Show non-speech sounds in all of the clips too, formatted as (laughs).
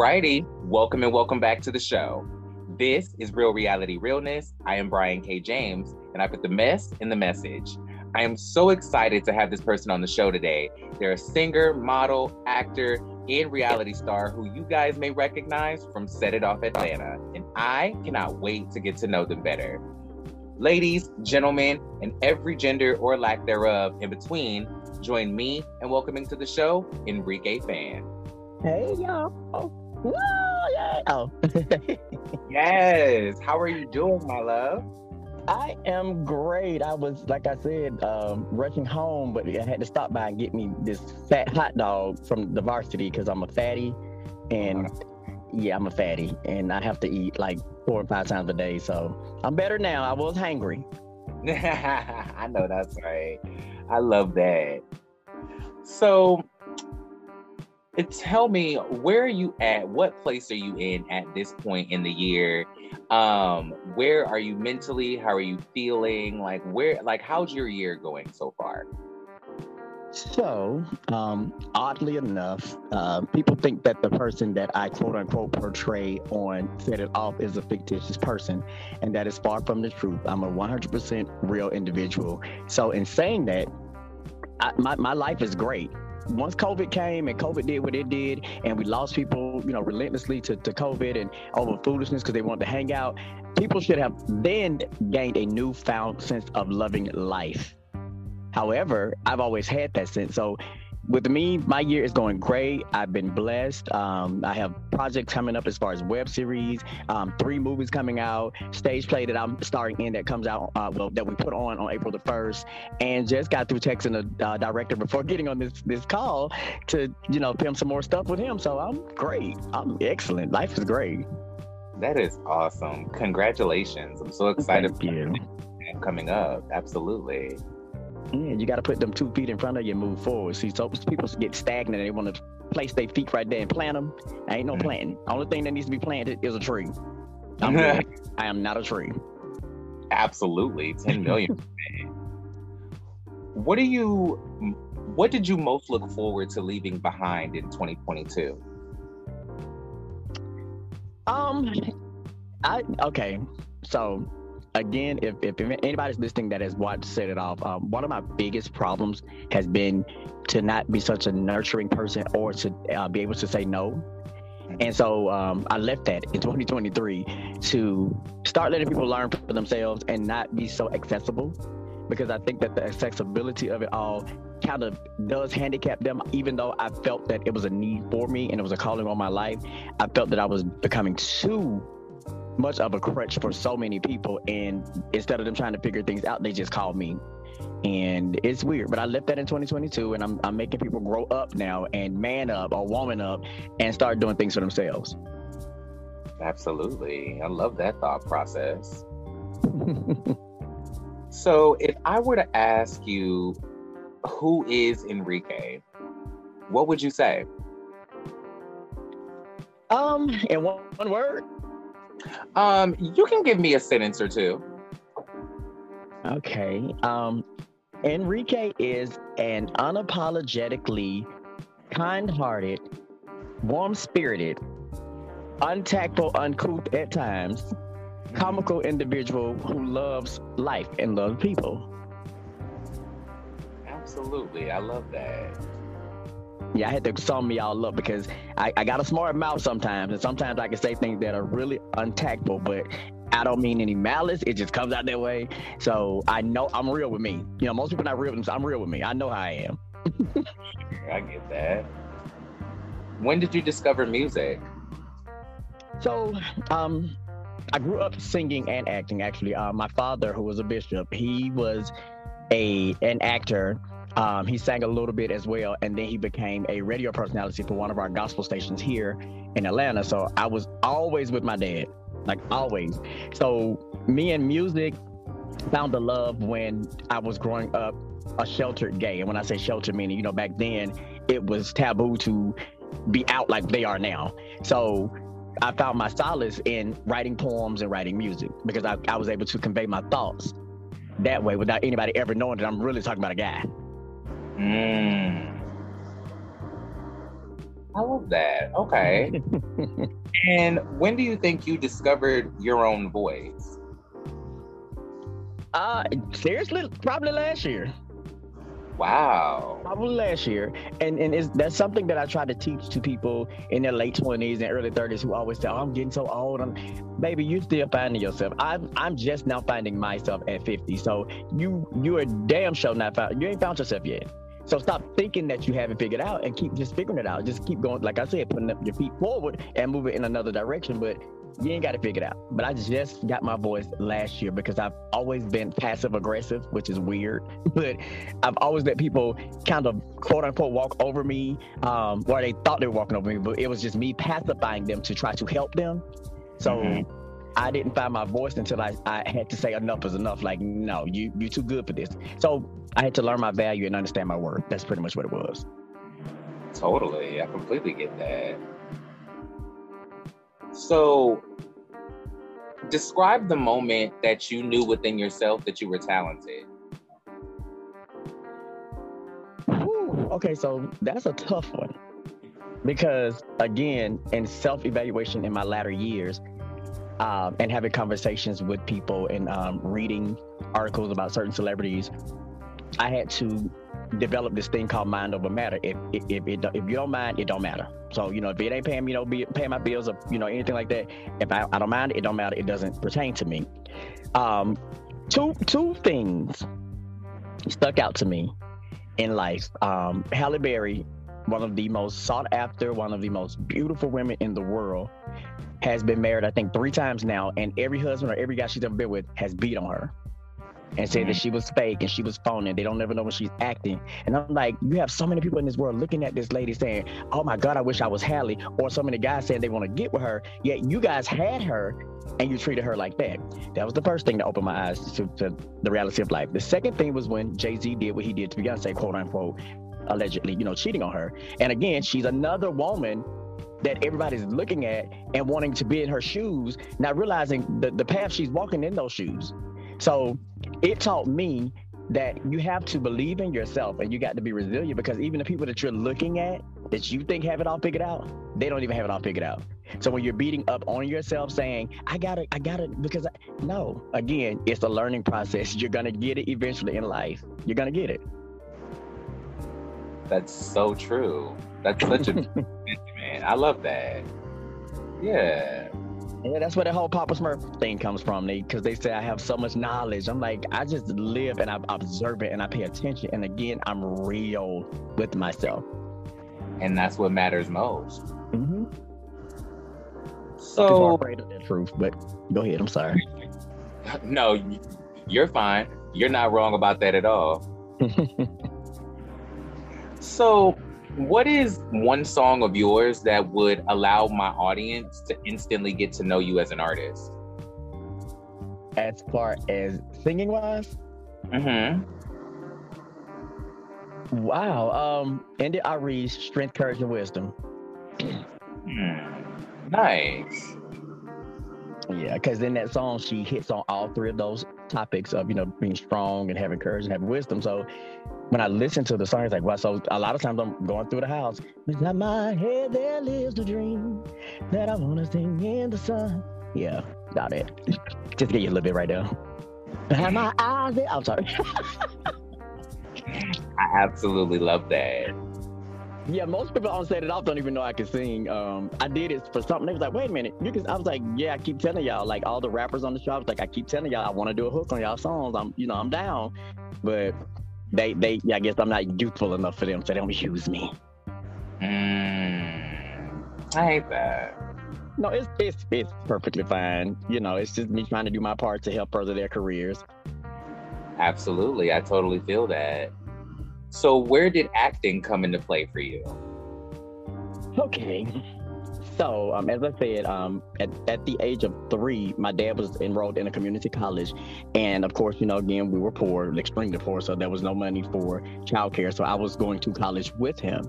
Alrighty, welcome and welcome back to the show. This is Real Reality Realness. I am Brian K. James, and I put the mess in the message. I am so excited to have this person on the show today. They're a singer, model, actor, and reality star who you guys may recognize from Set It Off Atlanta, and I cannot wait to get to know them better. Ladies, gentlemen, and every gender or lack thereof in between, join me in welcoming to the show Enrique Fann. Hey y'all. Woo, yeah. Oh. (laughs) yes. How are you doing, my love? I am great. I was, like I said, um, rushing home, but I had to stop by and get me this fat hot dog from the varsity because I'm a fatty. And yeah, I'm a fatty. And I have to eat like four or five times a day. So I'm better now. I was hungry. (laughs) I know that's right. I love that. So tell me where are you at? What place are you in at this point in the year? Um where are you mentally? How are you feeling? Like where like how's your year going so far? So, um, oddly enough, uh, people think that the person that I quote unquote portray on Set It Off is a fictitious person, and that is far from the truth. I'm a 100% real individual. So, in saying that, I, my, my life is great once COVID came and COVID did what it did, and we lost people, you know, relentlessly to, to COVID and over foolishness because they wanted to hang out, people should have then gained a newfound sense of loving life. However, I've always had that sense. So with me, my year is going great. I've been blessed. Um, I have projects coming up as far as web series, um, three movies coming out, stage play that I'm starring in that comes out, uh, well, that we put on on April the 1st, and just got through texting the uh, director before getting on this this call to, you know, film some more stuff with him. So I'm great. I'm excellent. Life is great. That is awesome. Congratulations. I'm so excited Thank you. coming up. Absolutely. Yeah, you got to put them two feet in front of you and move forward. See, so people get stagnant. And they want to place their feet right there and plant them. I ain't no mm-hmm. planting. Only thing that needs to be planted is a tree. (laughs) I'm I am not a tree. Absolutely, ten (laughs) million. what do you? What did you most look forward to leaving behind in 2022? Um, I okay. So again, if, if anybody's listening that has watched Set It Off, um, one of my biggest problems has been to not be such a nurturing person or to uh, be able to say no. And so um, I left that in 2023 to start letting people learn for themselves and not be so accessible because I think that the accessibility of it all kind of does handicap them, even though I felt that it was a need for me and it was a calling on my life. I felt that I was becoming too much of a crutch for so many people. And instead of them trying to figure things out, they just called me. And it's weird, but I left that in 2022 and I'm, I'm making people grow up now and man up or woman up and start doing things for themselves. Absolutely. I love that thought process. (laughs) so, if I were to ask you, who is Enrique? What would you say? Um, in one, one word, um, you can give me a sentence or two. Okay. Um, Enrique is an unapologetically kind-hearted, warm-spirited, untactful, uncouth at times, comical individual who loves life and loves people. Absolutely. I love that. Yeah, I had to sum me all up because I, I got a smart mouth sometimes, and sometimes I can say things that are really untactful, but I don't mean any malice. It just comes out that way. So I know I'm real with me. You know, most people not real with I'm real with me. I know how I am. (laughs) I get that. When did you discover music? So, um, I grew up singing and acting. Actually, uh, my father, who was a bishop, he was a an actor. Um, he sang a little bit as well, and then he became a radio personality for one of our gospel stations here in Atlanta. So I was always with my dad, like always. So me and music found a love when I was growing up a sheltered gay. And when I say sheltered, meaning, you know, back then it was taboo to be out like they are now. So I found my solace in writing poems and writing music because I, I was able to convey my thoughts that way without anybody ever knowing that I'm really talking about a guy. Mm. I love that. Okay. (laughs) and when do you think you discovered your own voice? Uh seriously, probably last year. Wow. Probably last year. And and it's, that's something that I try to teach to people in their late 20s and early 30s who always say, oh, I'm getting so old. I'm, baby, you still finding yourself. I'm I'm just now finding myself at 50. So you you are damn sure not found you ain't found yourself yet. So stop thinking that you haven't figured out and keep just figuring it out. Just keep going, like I said, putting up your feet forward and moving in another direction. But you ain't got to figure it out. But I just got my voice last year because I've always been passive aggressive, which is weird. (laughs) But I've always let people kind of quote unquote walk over me, um, or they thought they were walking over me, but it was just me pacifying them to try to help them. So mm-hmm. I didn't find my voice until I, I had to say enough is enough. Like, no, you you're too good for this. So I had to learn my value and understand my worth. That's pretty much what it was. Totally. I completely get that. So describe the moment that you knew within yourself that you were talented. Okay, so that's a tough one. Because again, in self-evaluation in my latter years, um, and having conversations with people and um, reading articles about certain celebrities, I had to develop this thing called mind over matter. If if, if, it, if you don't mind, it don't matter. So you know, if it ain't paying me, you know, be, paying my bills or you know anything like that, if I, I don't mind, it don't matter. It doesn't pertain to me. Um, two two things stuck out to me in life. Um, Halle Berry, one of the most sought after, one of the most beautiful women in the world, has been married, I think, three times now, and every husband or every guy she's ever been with has beat on her and said that mm-hmm. she was fake and she was phoning. They don't ever know when she's acting. And I'm like, you have so many people in this world looking at this lady saying, "Oh my God, I wish I was Halle, or so many guys saying they want to get with her. Yet you guys had her, and you treated her like that. That was the first thing to open my eyes to, to the reality of life. The second thing was when Jay Z did what he did to Beyonce, quote unquote, allegedly, you know, cheating on her. And again, she's another woman that everybody's looking at and wanting to be in her shoes, not realizing the, the path she's walking in those shoes. So it taught me that you have to believe in yourself and you got to be resilient because even the people that you're looking at that you think have it all figured out, they don't even have it all figured out. So when you're beating up on yourself saying, I gotta, I gotta, because I, no, again, it's a learning process. You're gonna get it eventually in life. You're gonna get it. That's so true. That's such a (laughs) man. I love that. Yeah. Yeah, that's where the whole Papa Smurf thing comes from, Nate, because they say I have so much knowledge. I'm like, I just live and I observe it and I pay attention. And again, I'm real with myself. And that's what matters most. Mm-hmm. So, afraid of the truth, but go ahead. I'm sorry. (laughs) No, you're fine. You're not wrong about that at all. (laughs) so, what is one song of yours that would allow my audience to instantly get to know you as an artist? As far as singing wise? Mm-hmm. Wow. Um, India Arie's Strength, Courage, and Wisdom. Hmm. Nice. Yeah, because in that song she hits on all three of those topics of you know being strong and having courage and having wisdom. So when I listen to the song, it's like, well, so a lot of times I'm going through the house. Inside my head there lives the dream that I want to sing in the sun. Yeah, Not it. (laughs) Just get you a little bit right there. Have my eyes. I'm sorry. (laughs) I absolutely love that. Yeah, most people on set it off don't even know I can sing. Um, I did it for something. They was like, "Wait a minute," you can. I was like, "Yeah, I keep telling y'all." Like all the rappers on the show, I was like, "I keep telling y'all, I want to do a hook on y'all songs. I'm, you know, I'm down." But they, they, I guess I'm not youthful enough for them, so they don't use me. Mm, I hate that. No, it's it's it's perfectly fine. You know, it's just me trying to do my part to help further their careers. Absolutely, I totally feel that. So, where did acting come into play for you? Okay. So, um, as I said, um, at, at the age of three, my dad was enrolled in a community college. And of course, you know, again, we were poor, extremely poor. So, there was no money for childcare. So, I was going to college with him.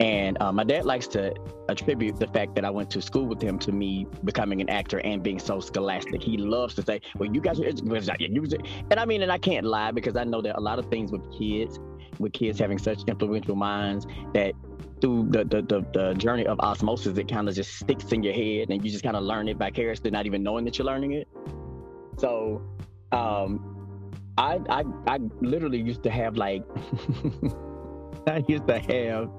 And uh, my dad likes to attribute the fact that I went to school with him to me becoming an actor and being so scholastic. He loves to say, "Well, you guys are," and I mean, and I can't lie because I know that a lot of things with kids with kids having such influential minds that through the the, the, the journey of osmosis, it kind of just sticks in your head and you just kind of learn it vicariously, not even knowing that you're learning it. So, um, I I I literally used to have like (laughs) I used to have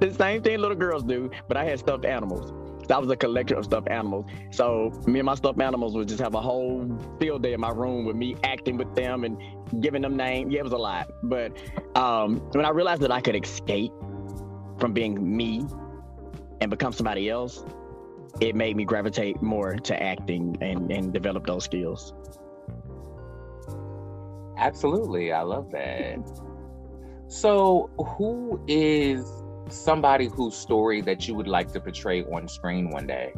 the same thing little girls do, but I had stuffed animals. I was a collector of stuffed animals. So me and my stuffed animals would just have a whole field day in my room with me acting with them and giving them names. Yeah, it was a lot. But um, when I realized that I could escape from being me and become somebody else, it made me gravitate more to acting and, and develop those skills. Absolutely. I love that. So, who is somebody whose story that you would like to portray on screen one day?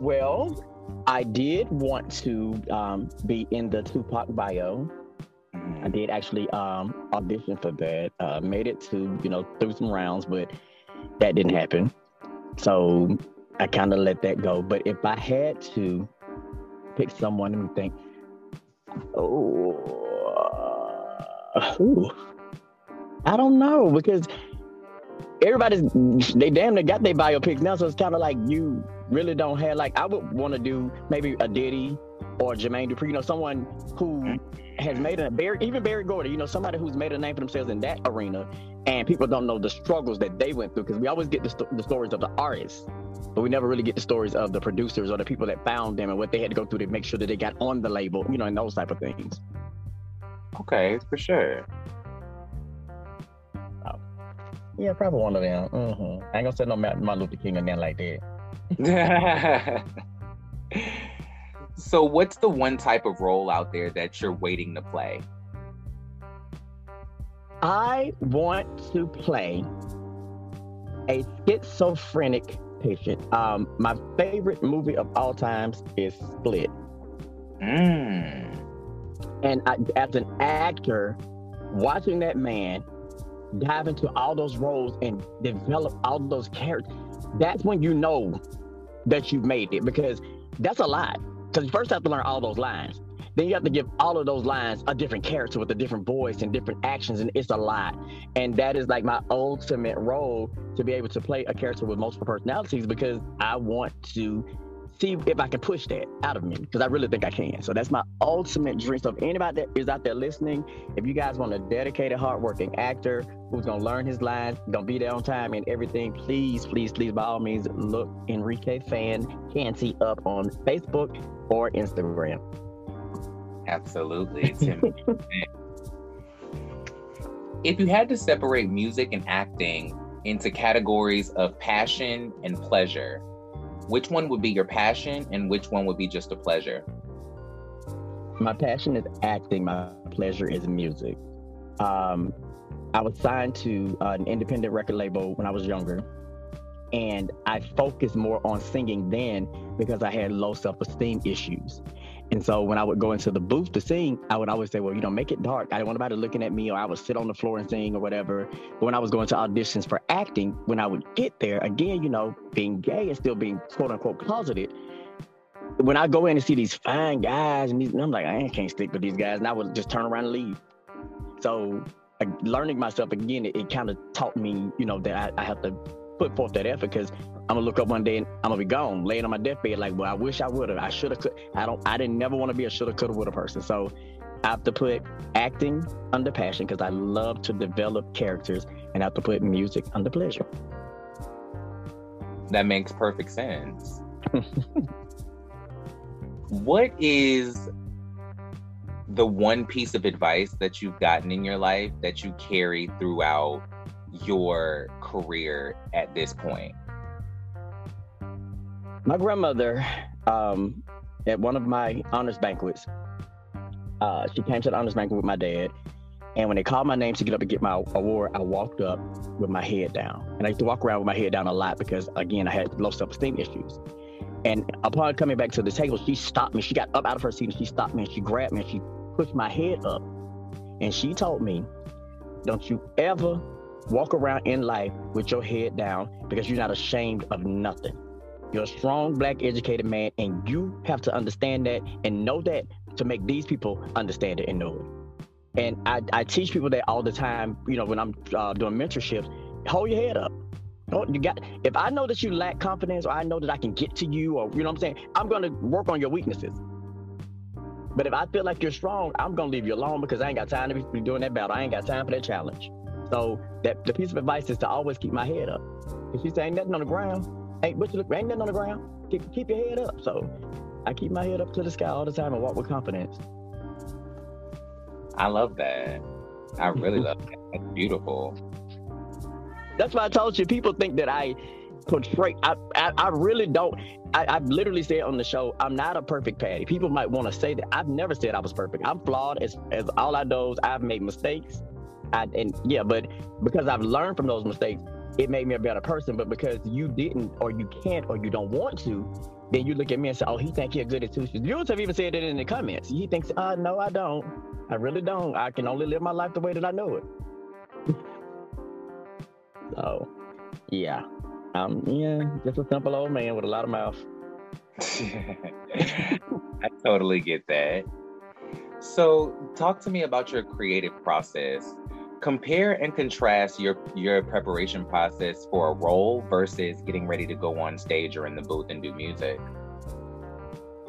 Well, I did want to um, be in the Tupac bio. I mm-hmm. did actually um, audition for that. Uh, made it to you know through some rounds, but that didn't happen. So I kind of let that go. But if I had to pick someone, me think. Oh, uh, I don't know because everybody's they damn near got their biopics now, so it's kind of like you really don't have like I would want to do maybe a Diddy or Jermaine Dupri, you know, someone who has made a Berry, even Berry Gordy, you know, somebody who's made a name for themselves in that arena, and people don't know the struggles that they went through because we always get the, st- the stories of the artists, but we never really get the stories of the producers or the people that found them and what they had to go through to make sure that they got on the label, you know, and those type of things. Okay, for sure. Yeah, probably one of them. Mm-hmm. I ain't gonna say no Martin Luther King or nothing like that. (laughs) so, what's the one type of role out there that you're waiting to play? I want to play a schizophrenic patient. Um, my favorite movie of all times is Split. Mm. And I, as an actor, watching that man dive into all those roles and develop all those characters, that's when you know that you've made it because that's a lot. Because you first have to learn all those lines. Then you have to give all of those lines a different character with a different voice and different actions, and it's a lot. And that is like my ultimate role to be able to play a character with multiple personalities because I want to see if I can push that out of me because I really think I can. So that's my ultimate dream. So if anybody that is out there listening, if you guys want a dedicated, hardworking actor who's gonna learn his lines, gonna be there on time and everything, please, please, please, by all means, look Enrique Fan Canty up on Facebook or Instagram. Absolutely. if you had to separate music and acting into categories of passion and pleasure, which one would be your passion and which one would be just a pleasure? My passion is acting, my pleasure is music. Um, I was signed to uh, an independent record label when I was younger. And I focused more on singing then because I had low self esteem issues. And so when I would go into the booth to sing, I would always say, well, you know, make it dark. I didn't want anybody looking at me or I would sit on the floor and sing or whatever. But when I was going to auditions for acting, when I would get there, again, you know, being gay and still being quote unquote closeted, when I go in and see these fine guys and, these, and I'm like, I can't stick with these guys. And I would just turn around and leave. So learning myself again, it, it kind of taught me, you know, that I, I have to put forth that effort because I'm gonna look up one day and I'm gonna be gone, laying on my deathbed. Like, well, I wish I would have. I should have. Could. I don't. I didn't never want to be a shoulda, coulda, woulda person. So I have to put acting under passion because I love to develop characters, and I have to put music under pleasure. That makes perfect sense. (laughs) what is the one piece of advice that you've gotten in your life that you carry throughout your career at this point? My grandmother, um, at one of my honors banquets, uh, she came to the honors banquet with my dad. And when they called my name to get up and get my award, I walked up with my head down. And I used to walk around with my head down a lot because, again, I had low self esteem issues. And upon coming back to the table, she stopped me. She got up out of her seat and she stopped me and she grabbed me and she pushed my head up. And she told me, Don't you ever walk around in life with your head down because you're not ashamed of nothing. You're a strong, black, educated man, and you have to understand that and know that to make these people understand it and know it. And I, I teach people that all the time, you know, when I'm uh, doing mentorships, hold your head up. You got if I know that you lack confidence or I know that I can get to you or you know what I'm saying, I'm gonna work on your weaknesses. But if I feel like you're strong, I'm gonna leave you alone because I ain't got time to be doing that battle. I ain't got time for that challenge. So that the piece of advice is to always keep my head up. If she's saying "Ain't nothing on the ground, ain't but you look ain't nothing on the ground. Keep, keep your head up. So I keep my head up to the sky all the time and walk with confidence. I love that. I really (laughs) love that. That's beautiful. That's why I told you. People think that I portray. I I, I really don't. I, I've literally said on the show, I'm not a perfect Patty. People might want to say that. I've never said I was perfect. I'm flawed as as all I know is I've made mistakes. I, and yeah, but because I've learned from those mistakes, it made me a better person. But because you didn't, or you can't, or you don't want to, then you look at me and say, "Oh, he think he's good at tuition." You have even said it in the comments. He thinks, "Uh, no, I don't. I really don't. I can only live my life the way that I know it." (laughs) so, yeah, um, yeah, just a simple old man with a lot of mouth. (laughs) I totally get that. So, talk to me about your creative process. Compare and contrast your your preparation process for a role versus getting ready to go on stage or in the booth and do music.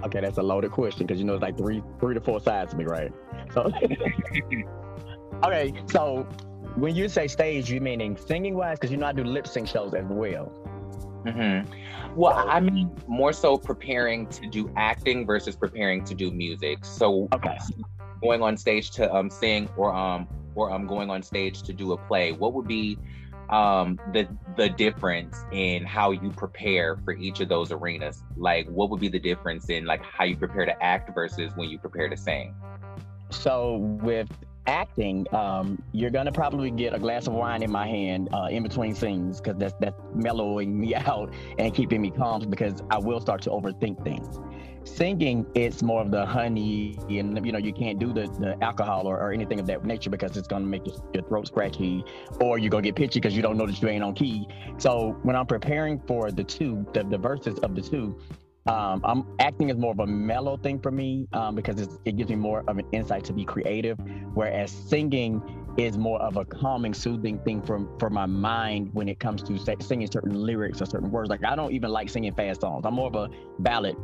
Okay, that's a loaded question because you know it's like three three to four sides to me, right? So, (laughs) okay, so when you say stage, you meaning singing wise? Because you know I do lip sync shows as well. Mm-hmm. Well, I mean more so preparing to do acting versus preparing to do music. So, okay. going on stage to um, sing or um or I'm going on stage to do a play, what would be um the the difference in how you prepare for each of those arenas? Like, what would be the difference in like how you prepare to act versus when you prepare to sing? So with acting, um, you're gonna probably get a glass of wine in my hand uh, in between scenes because that's that's mellowing me (laughs) out and keeping me calm because I will start to overthink things. Singing, it's more of the honey, and you know you can't do the, the alcohol or, or anything of that nature because it's gonna make your, your throat scratchy, or you're gonna get pitchy because you don't know that you ain't on key. So when I'm preparing for the two, the, the verses of the two, um, I'm acting is more of a mellow thing for me um, because it gives me more of an insight to be creative, whereas singing is more of a calming, soothing thing for for my mind when it comes to singing certain lyrics or certain words. Like I don't even like singing fast songs. I'm more of a ballad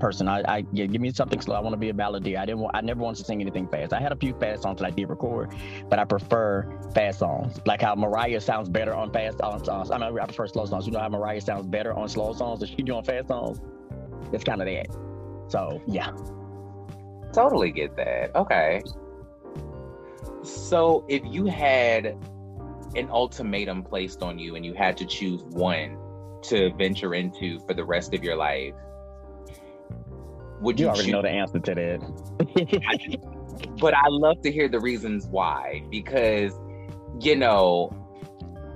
person. I, I yeah, give me something slow. I want to be a balladeer. I didn't want, I never wanted to sing anything fast. I had a few fast songs that I did record, but I prefer fast songs. Like how Mariah sounds better on fast songs. I mean, I prefer slow songs. You know how Mariah sounds better on slow songs than she do on fast songs. It's kind of that. So yeah. Totally get that. Okay. So if you had an ultimatum placed on you and you had to choose one to venture into for the rest of your life, would you, you already choose- know the answer to that? but I love to hear the reasons why because you know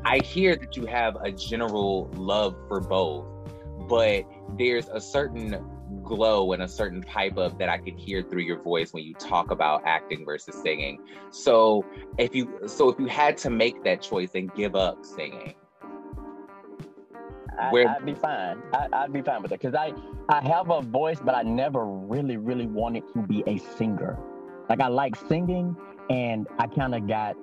I hear that you have a general love for both, but there's a certain glow and a certain type of that I could hear through your voice when you talk about acting versus singing. So if you so if you had to make that choice and give up singing, I, I'd be fine. I, would be fine with it because I I have a voice, but I never really really wanted to be a singer. Like I like singing, and I kind of got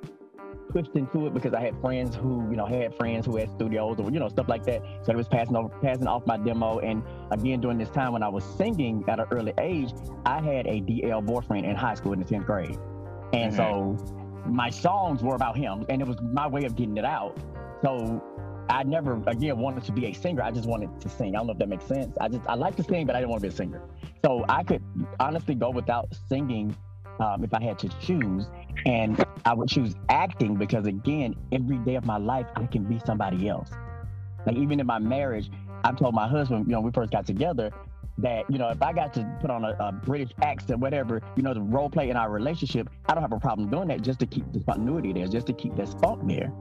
pushed into it because I had friends who, you know, had friends who had studios or you know stuff like that. So it was passing over, passing off my demo. And again, during this time when I was singing at an early age, I had a DL boyfriend in high school in the tenth grade, and mm-hmm. so my songs were about him, and it was my way of getting it out. So I never again wanted to be a singer. I just wanted to sing. I don't know if that makes sense. I just I like to sing, but I didn't want to be a singer. So I could honestly go without singing um, if I had to choose. And I would choose acting because, again, every day of my life, I can be somebody else. Like, even in my marriage, I told my husband, you know, we first got together, that, you know, if I got to put on a, a British accent, whatever, you know, the role play in our relationship, I don't have a problem doing that just to keep the continuity there, just to keep that spunk there.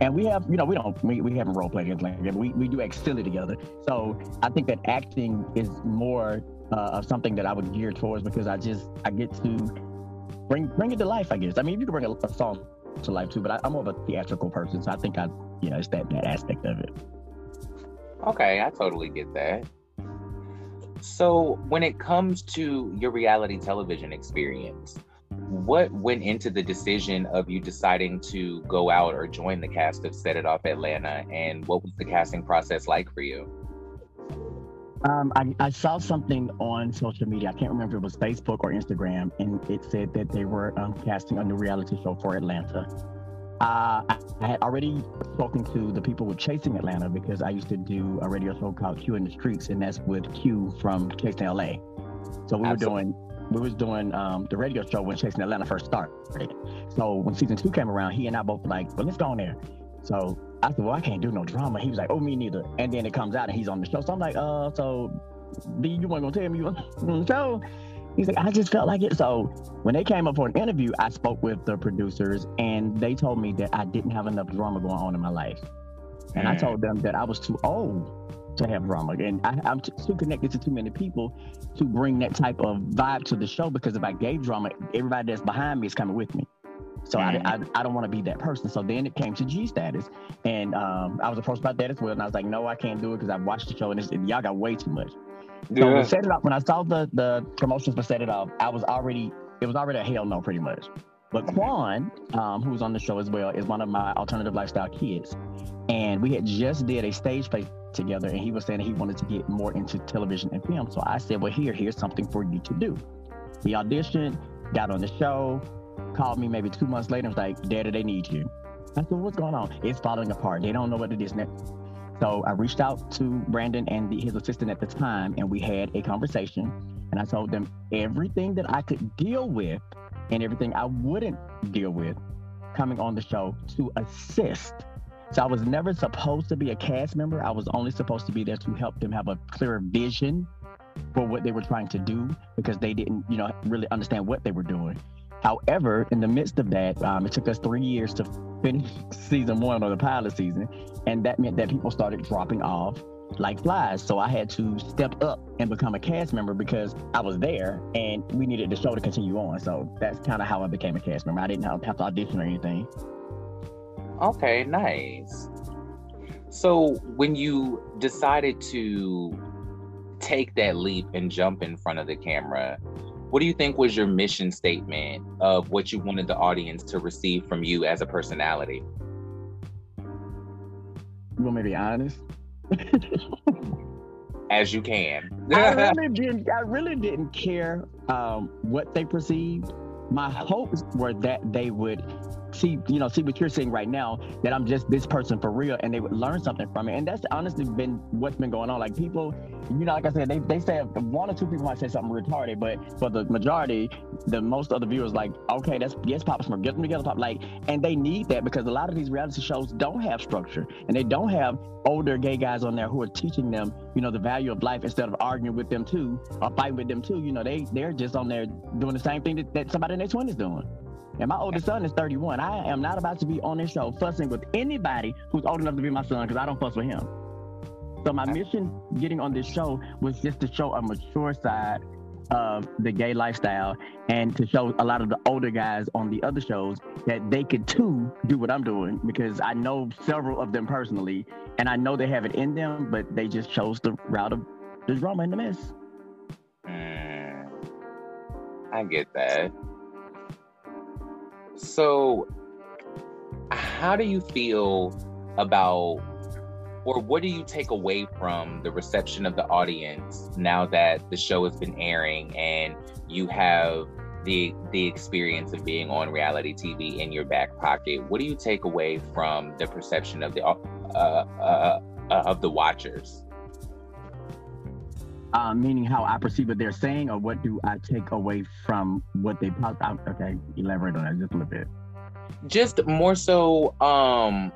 And we have, you know, we don't, we, we haven't role played anything like that. We, we do act silly together. So I think that acting is more uh, of something that I would gear towards because I just, I get to bring bring it to life, I guess. I mean, you can bring a, a song to life too, but I, am more of a theatrical person, so I think I, you know, it's that that aspect of it. Okay, I totally get that. So, when it comes to your reality television experience, what went into the decision of you deciding to go out or join the cast of Set It Off Atlanta, and what was the casting process like for you? Um, I, I, saw something on social media. I can't remember if it was Facebook or Instagram, and it said that they were um, casting a new reality show for Atlanta. Uh, I had already spoken to the people with Chasing Atlanta because I used to do a radio show called Q in the Streets, and that's with Q from Chasing LA. So we Absolutely. were doing we was doing um, the radio show when Chasing Atlanta first started. So when season two came around, he and I both were like, "Well, let's go on there." So I said, well, I can't do no drama. He was like, oh, me neither. And then it comes out and he's on the show. So I'm like, uh, so B, you weren't gonna tell me you on the show? He's like, I just felt like it. So when they came up for an interview, I spoke with the producers and they told me that I didn't have enough drama going on in my life. And mm. I told them that I was too old to have drama. And I, am too connected to too many people to bring that type of vibe to the show because if I gave drama, everybody that's behind me is coming with me. So mm-hmm. I, I, I, don't want to be that person. So then it came to G status. And um, I was approached about that as well. And I was like, no, I can't do it because I've watched the show and, and y'all got way too much. So yeah. set it up. When I saw the the promotions for set it up, I was already it was already a hell no, pretty much. But. Quan, um, who's on the show as well, is one of my alternative lifestyle kids, and we had just did a stage play together, and he was saying he wanted to get more into television and film. So I said, well, here, here's something for you to do. He auditioned, got on the show, called me maybe two months later and was like, Daddy, they need you. I said, What's going on? It's falling apart. They don't know what it is next. So I reached out to Brandon and the, his assistant at the time, and we had a conversation. And I told them everything that I could deal with and everything I wouldn't deal with coming on the show to assist. So I was never supposed to be a cast member. I was only supposed to be there to help them have a clearer vision for what they were trying to do because they didn't, you know, really understand what they were doing. However, in the midst of that, um, it took us three years to finish (laughs) season one or the pilot season, and that meant that people started dropping off like flies. So I had to step up and become a cast member because I was there and we needed the show to continue on. So that's kind of how I became a cast member. I didn't have to audition or anything. Okay, nice. So when you decided to take that leap and jump in front of the camera, what do you think was your mission statement of what you wanted the audience to receive from you as a personality? You want me to be honest? (laughs) as you can. I (laughs) really didn't. I really didn't care um, what they perceived. My hopes were that they would see, you know, see what you're seeing right now, that I'm just this person for real and they would learn something from it. And that's honestly been what's been going on. Like people, you know, like I said, they, they say one or two people might say something retarded, but for the majority, the most of the viewers like, okay, that's yes, Pop Smurf, get them together, Pop. Like, and they need that because a lot of these reality shows don't have structure and they don't have older gay guys on there who are teaching them, you know, the value of life instead of arguing with them too or fighting with them too. You know, they they're just on there doing the same thing that, that somebody in their 20s doing. And my oldest son is 31. I am not about to be on this show fussing with anybody who's old enough to be my son because I don't fuss with him. So my mission getting on this show was just to show a mature side of the gay lifestyle and to show a lot of the older guys on the other shows that they could too do what I'm doing because I know several of them personally and I know they have it in them, but they just chose the route of the drama and the mess. Mm, I get that. So, how do you feel about or what do you take away from the reception of the audience now that the show has been airing and you have the the experience of being on reality TV in your back pocket? What do you take away from the perception of the uh, uh, uh, of the watchers? Uh, meaning how I perceive what they're saying, or what do I take away from what they? Okay, elaborate on that just a little bit. Just more so, um,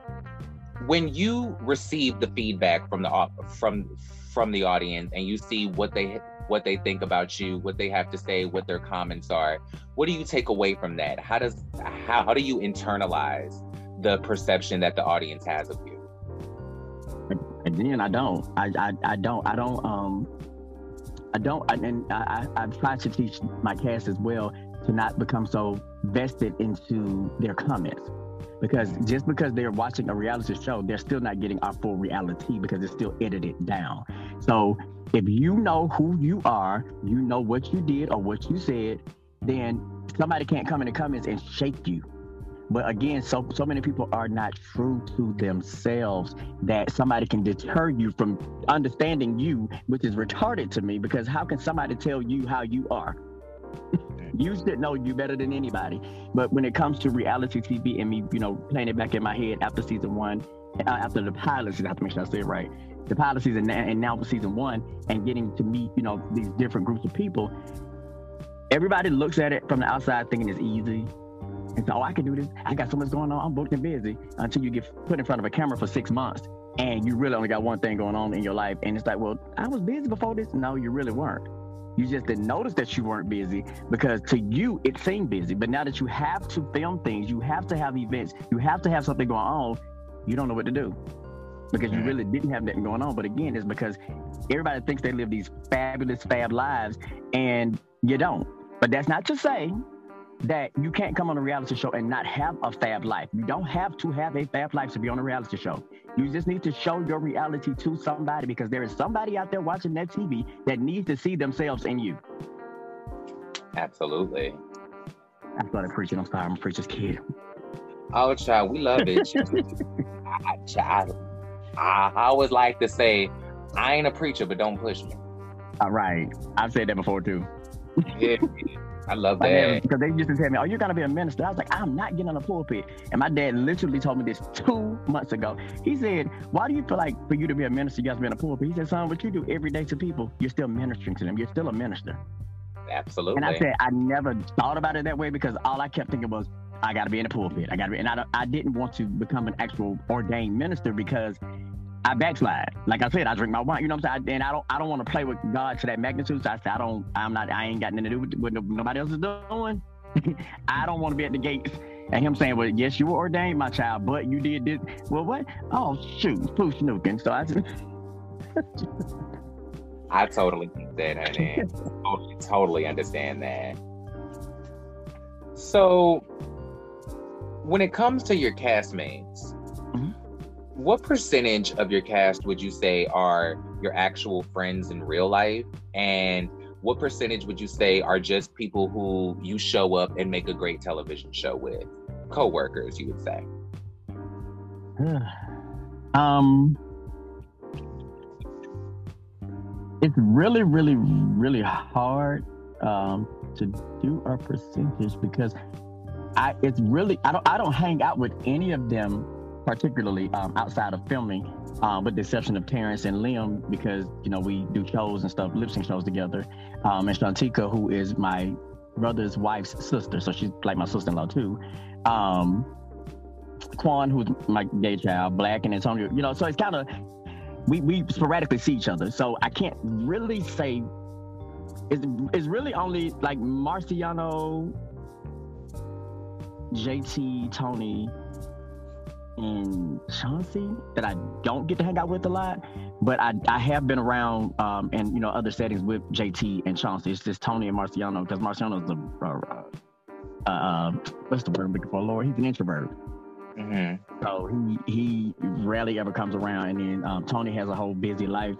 when you receive the feedback from the from from the audience and you see what they what they think about you, what they have to say, what their comments are, what do you take away from that? How does how, how do you internalize the perception that the audience has of you? Again, I don't. I I, I don't. I don't. Um, I don't. And I I've tried to teach my cast as well to not become so vested into their comments because just because they're watching a reality show, they're still not getting our full reality because it's still edited down. So if you know who you are, you know what you did or what you said, then somebody can't come in the comments and shake you. But again, so so many people are not true to themselves that somebody can deter you from understanding you, which is retarded to me because how can somebody tell you how you are? (laughs) you should know you better than anybody. But when it comes to reality TV and me, you know, playing it back in my head after season one, uh, after the pilot season, I have to make sure I say it right. The pilot season and now for season one, and getting to meet, you know, these different groups of people. Everybody looks at it from the outside thinking it's easy. And so, oh, I can do this. I got so much going on. I'm booked and busy until you get put in front of a camera for six months and you really only got one thing going on in your life. And it's like, well, I was busy before this. No, you really weren't. You just didn't notice that you weren't busy because to you it seemed busy. But now that you have to film things, you have to have events, you have to have something going on, you don't know what to do because you really didn't have nothing going on. But again, it's because everybody thinks they live these fabulous, fab lives and you don't. But that's not to say that you can't come on a reality show and not have a fab life. You don't have to have a fab life to be on a reality show. You just need to show your reality to somebody because there is somebody out there watching that TV that needs to see themselves in you. Absolutely. I started preaching. I'm sorry, I'm a preacher's kid. Oh, child, we love it. (laughs) I, child, I, I always like to say, I ain't a preacher, but don't push me. All right. I've said that before too. yeah. (laughs) I love that. Because they used to tell me, "Oh, you're gonna be a minister." I was like, "I'm not getting on a pulpit." And my dad literally told me this two months ago. He said, "Why do you feel like for you to be a minister, you got to be in a pulpit?" He said, "Son, what you do every day to people, you're still ministering to them. You're still a minister." Absolutely. And I said, I never thought about it that way because all I kept thinking was, I got to be in the pulpit. I got to be, and I, I didn't want to become an actual ordained minister because I backslide. Like I said, I drink my wine. You know what I'm saying? And I don't I don't want to play with God to that magnitude. So I said I don't. I'm not. I ain't got nothing to do with what nobody else is doing. (laughs) I don't want to be at the gates. And him saying, "Well, yes, you were ordained, my child, but you did this." Well, what? Oh, shoot, poo snooking. So I just. (laughs) I totally understand that, (laughs) totally, totally understand that. So, when it comes to your castmates, what percentage of your cast would you say are your actual friends in real life? And what percentage would you say are just people who you show up and make a great television show with? Co-workers, you would say. (sighs) um it's really, really, really hard um, to do a percentage because I it's really I don't I don't hang out with any of them particularly um, outside of filming, um, with the exception of Terrence and Liam, because you know we do shows and stuff, lip sync shows together. Um, and Shantika, who is my brother's wife's sister, so she's like my sister-in-law too. Um, Quan, who's my gay child, Black, and Antonio. You know, so it's kind of we we sporadically see each other. So I can't really say. It's, it's really only like Marciano, JT, Tony, and Chauncey that I don't get to hang out with a lot, but I, I have been around um, and you know other settings with JT and Chauncey. It's just Tony and Marciano because Marciano's a uh, uh, uh, what's the word I'm looking for? Lord, he's an introvert. Mm-hmm. So he he rarely ever comes around, and then um, Tony has a whole busy life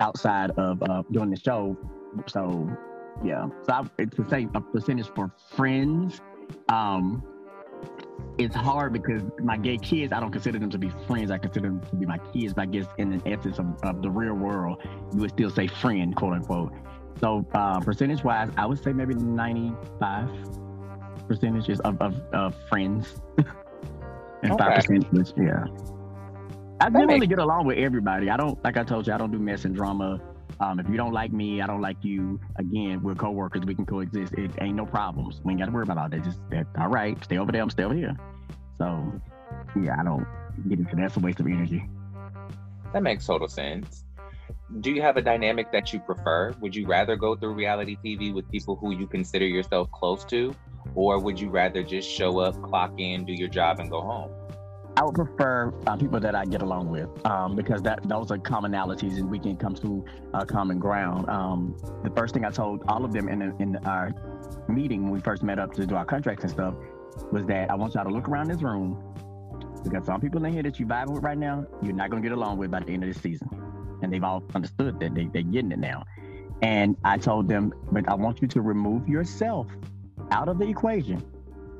outside of uh, doing the show. So yeah, so I, to say a percentage for friends, um, it's hard because my gay kids, I don't consider them to be friends. I consider them to be my kids. But I guess in the essence of, of the real world, you would still say friend, quote unquote. So uh, percentage wise, I would say maybe 95 percentages of, of, of friends (laughs) and five percent yeah. I generally get along with everybody. I don't like I told you, I don't do mess and drama. Um, if you don't like me, I don't like you. Again, we're co-workers. We can coexist. It ain't no problems. We ain't got to worry about all that. Just that, all right, stay over there. I'm over here. So, yeah, I don't get into that's a waste of energy. That makes total sense. Do you have a dynamic that you prefer? Would you rather go through reality TV with people who you consider yourself close to, or would you rather just show up, clock in, do your job, and go home? I would prefer uh, people that I get along with um, because that those are commonalities and we can come to a common ground. Um, the first thing I told all of them in, in our meeting when we first met up to do our contracts and stuff was that I want y'all to look around this room because some people in here that you vibe with right now, you're not going to get along with by the end of this season. And they've all understood that they, they're getting it now. And I told them, but I want you to remove yourself out of the equation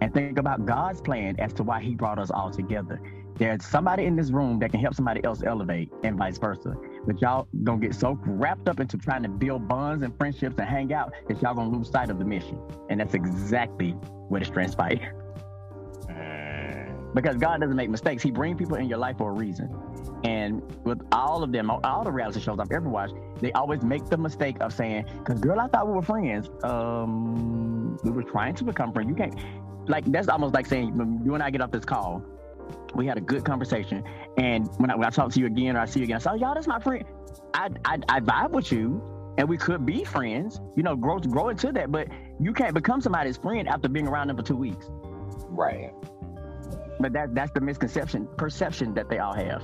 and think about God's plan as to why He brought us all together. There's somebody in this room that can help somebody else elevate, and vice versa. But y'all gonna get so wrapped up into trying to build bonds and friendships and hang out that y'all gonna lose sight of the mission. And that's exactly what it's transpired. Because God doesn't make mistakes. He brings people in your life for a reason. And with all of them, all the reality shows I've ever watched, they always make the mistake of saying, "Because girl, I thought we were friends. Um, we were trying to become friends. You can't like that's almost like saying you and I get off this call, we had a good conversation, and when I, when I talk to you again or I see you again, I say, oh, y'all, that's my friend. I, I I vibe with you, and we could be friends. You know, grow grow into that, but you can't become somebody's friend after being around them for two weeks. Right. But that that's the misconception perception that they all have.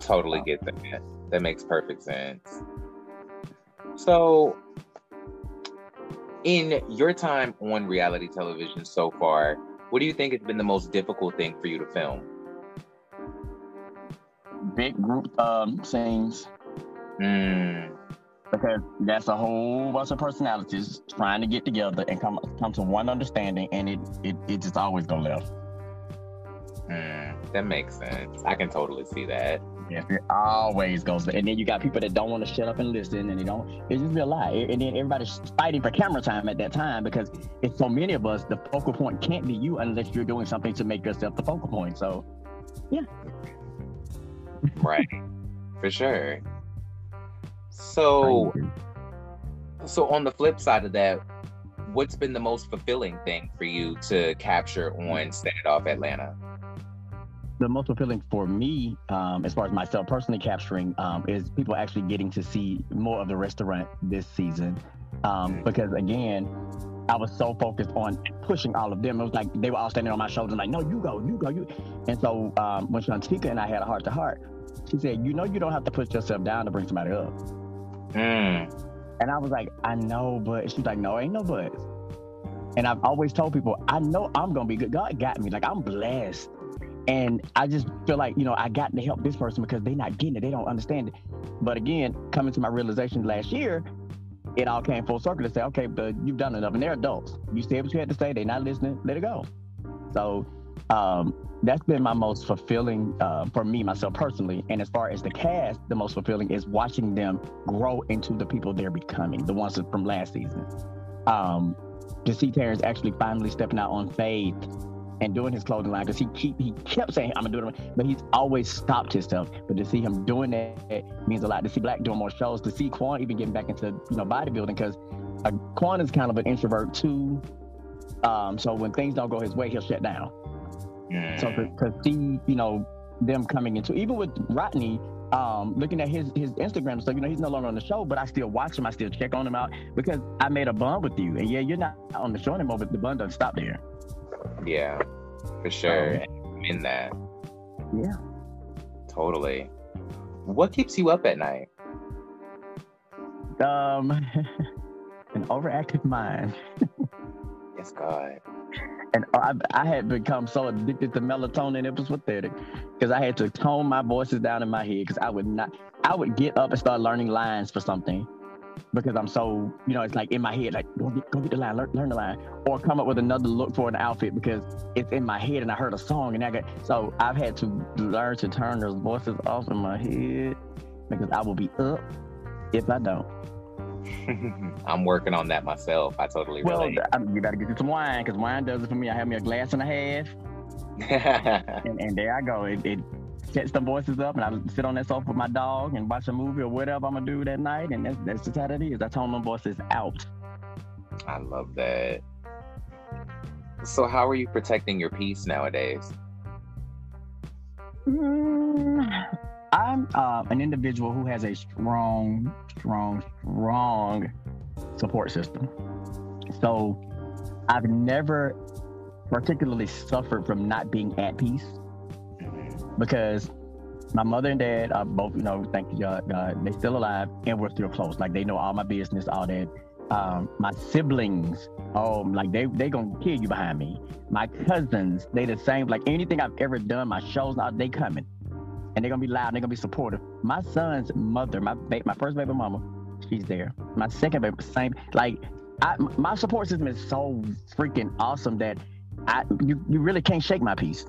Totally get that. That makes perfect sense. So in your time on reality television so far, what do you think has been the most difficult thing for you to film? Big group um, scenes. Mm. Because that's a whole bunch of personalities trying to get together and come come to one understanding, and it it, it just always go left. Mm, that makes sense. I can totally see that. Yes, it always goes. And then you got people that don't want to shut up and listen, and they don't. It's just a lie. And then everybody's fighting for camera time at that time because it's so many of us. The focal point can't be you unless you're doing something to make yourself the focal point. So, yeah. right, (laughs) for sure. So, so on the flip side of that, what's been the most fulfilling thing for you to capture on It Off Atlanta? The most fulfilling for me, um, as far as myself personally capturing, um, is people actually getting to see more of the restaurant this season. Um, because again, I was so focused on pushing all of them. It was like they were all standing on my shoulders, like, "No, you go, you go, you." And so um, when Shantika and I had a heart to heart, she said, "You know, you don't have to push yourself down to bring somebody up." Mm. And I was like, "I know, but she's like, no, ain't no buts." And I've always told people, I know I'm gonna be good. God got me. Like I'm blessed. And I just feel like, you know, I got to help this person because they're not getting it. They don't understand it. But again, coming to my realization last year, it all came full circle to say, okay, but you've done enough. And they're adults. You said what you had to say. They're not listening. Let it go. So um, that's been my most fulfilling uh, for me, myself personally. And as far as the cast, the most fulfilling is watching them grow into the people they're becoming, the ones from last season. Um, to see Terrence actually finally stepping out on faith and doing his clothing line because he keep he kept saying I'm gonna do it, but he's always stopped himself. But to see him doing that means a lot. To see Black doing more shows, to see Quan even getting back into you know bodybuilding because uh, Quan is kind of an introvert too. Um, so when things don't go his way, he'll shut down. Mm. So to, to see you know them coming into even with Rodney, um, looking at his his Instagram stuff, you know, he's no longer on the show, but I still watch him. I still check on him out because I made a bond with you. And yeah, you're not on the show anymore, but the bond doesn't stop there. Yeah, for sure. Um, in that. Yeah. Totally. What keeps you up at night? Um, (laughs) an overactive mind. yes, God. And I, I had become so addicted to melatonin, it was pathetic. Because I had to tone my voices down in my head. Because I would not, I would get up and start learning lines for something, because I'm so, you know, it's like in my head, like go get, go get the line, learn, learn the line, or come up with another look for an outfit because it's in my head and I heard a song and I got. So I've had to learn to turn those voices off in my head because I will be up if I don't. (laughs) I'm working on that myself. I totally well, relate. I, you better get you some wine because wine does it for me. I have me a glass and a half, (laughs) and, and there I go. It, it sets the voices up, and I sit on that sofa with my dog and watch a movie or whatever I'm gonna do that night, and that's, that's just how it is. I tone my voices out. I love that. So, how are you protecting your peace nowadays? Mm, I'm uh, an individual who has a strong, strong, strong support system. So I've never particularly suffered from not being at peace because my mother and dad are both, you know, thank God, God, they still alive and we're still close. Like they know all my business, all that. Um, my siblings, oh, like they they gonna kill you behind me. My cousins, they the same. Like anything I've ever done, my shows, they coming, and they're gonna be loud. And they're gonna be supportive. My son's mother, my ba- my first baby mama, she's there. My second baby, same. Like I, my support system is so freaking awesome that I you, you really can't shake my peace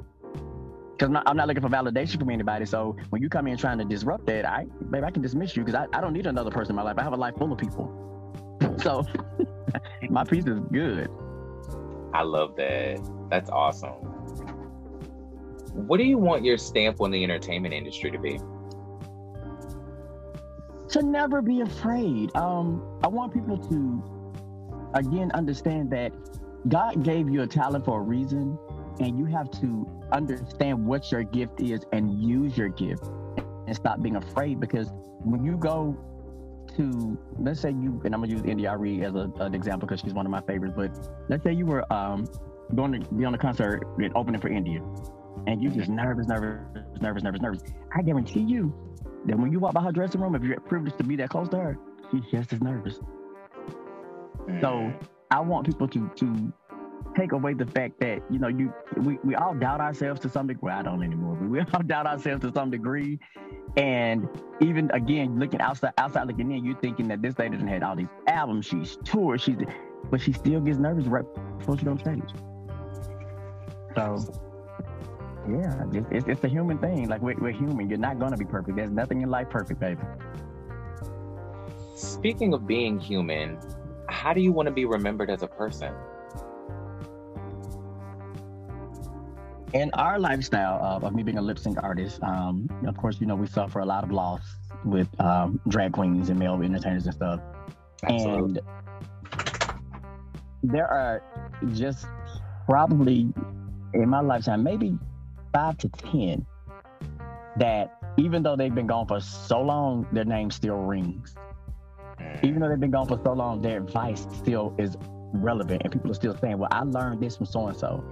because I'm, I'm not looking for validation from anybody. So when you come in trying to disrupt that, I maybe I can dismiss you because I, I don't need another person in my life. I have a life full of people. (laughs) So (laughs) my piece is good. I love that. That's awesome. What do you want your stamp on the entertainment industry to be? To never be afraid. Um, I want people to again understand that God gave you a talent for a reason, and you have to understand what your gift is and use your gift and stop being afraid because when you go to let's say you and I'm gonna use India India.Arie as a, an example because she's one of my favorites, but let's say you were um, going to be on a concert opening for India and you just nervous, nervous, nervous, nervous, nervous. I guarantee you that when you walk by her dressing room, if you're privileged to be that close to her, she's just as nervous. So Mm. I want people to to take away the fact that you know you we, we all doubt ourselves to some degree. I don't anymore, but we (laughs) all doubt ourselves to some degree. And even again, looking outside outside looking in, you're thinking that this lady done had all these albums, she's toured, she's but she still gets nervous right before she goes on stage. So yeah, it's, it's, it's a human thing. Like we're, we're human. You're not gonna be perfect. There's nothing in life perfect, baby. Speaking of being human, how do you want to be remembered as a person? In our lifestyle of, of me being a lip sync artist, um, of course, you know, we suffer a lot of loss with um, drag queens and male entertainers and stuff. Absolutely. And there are just probably in my lifetime, maybe five to 10 that even though they've been gone for so long, their name still rings. Even though they've been gone for so long, their advice still is relevant and people are still saying, well, I learned this from so and so.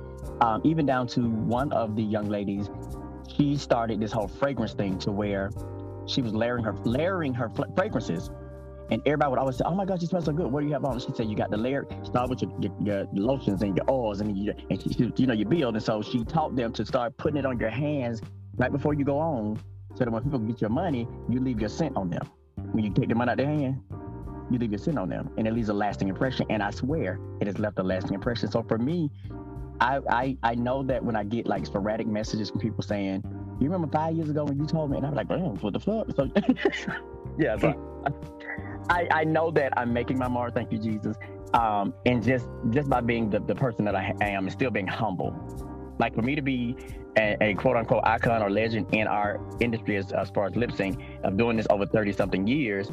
Um, even down to one of the young ladies, she started this whole fragrance thing to where she was layering her layering her fragrances, and everybody would always say, "Oh my gosh, you smell so good. What do you have on?" She said, "You got the layer. Start with your, your, your lotions and your oils, and you and she, you know you build." And so she taught them to start putting it on your hands right before you go on, so that when people get your money, you leave your scent on them. When you take the money out of their hand, you leave your scent on them, and it leaves a lasting impression. And I swear, it has left a lasting impression. So for me, I, I I know that when I get like sporadic messages from people saying, "You remember five years ago when you told me?" and I'm like, "Damn, what the fuck?" So (laughs) yeah, so I I know that I'm making my mark. Thank you, Jesus. Um, and just just by being the, the person that I am and still being humble, like for me to be a, a quote unquote icon or legend in our industry as, as far as lip sync of doing this over 30 something years.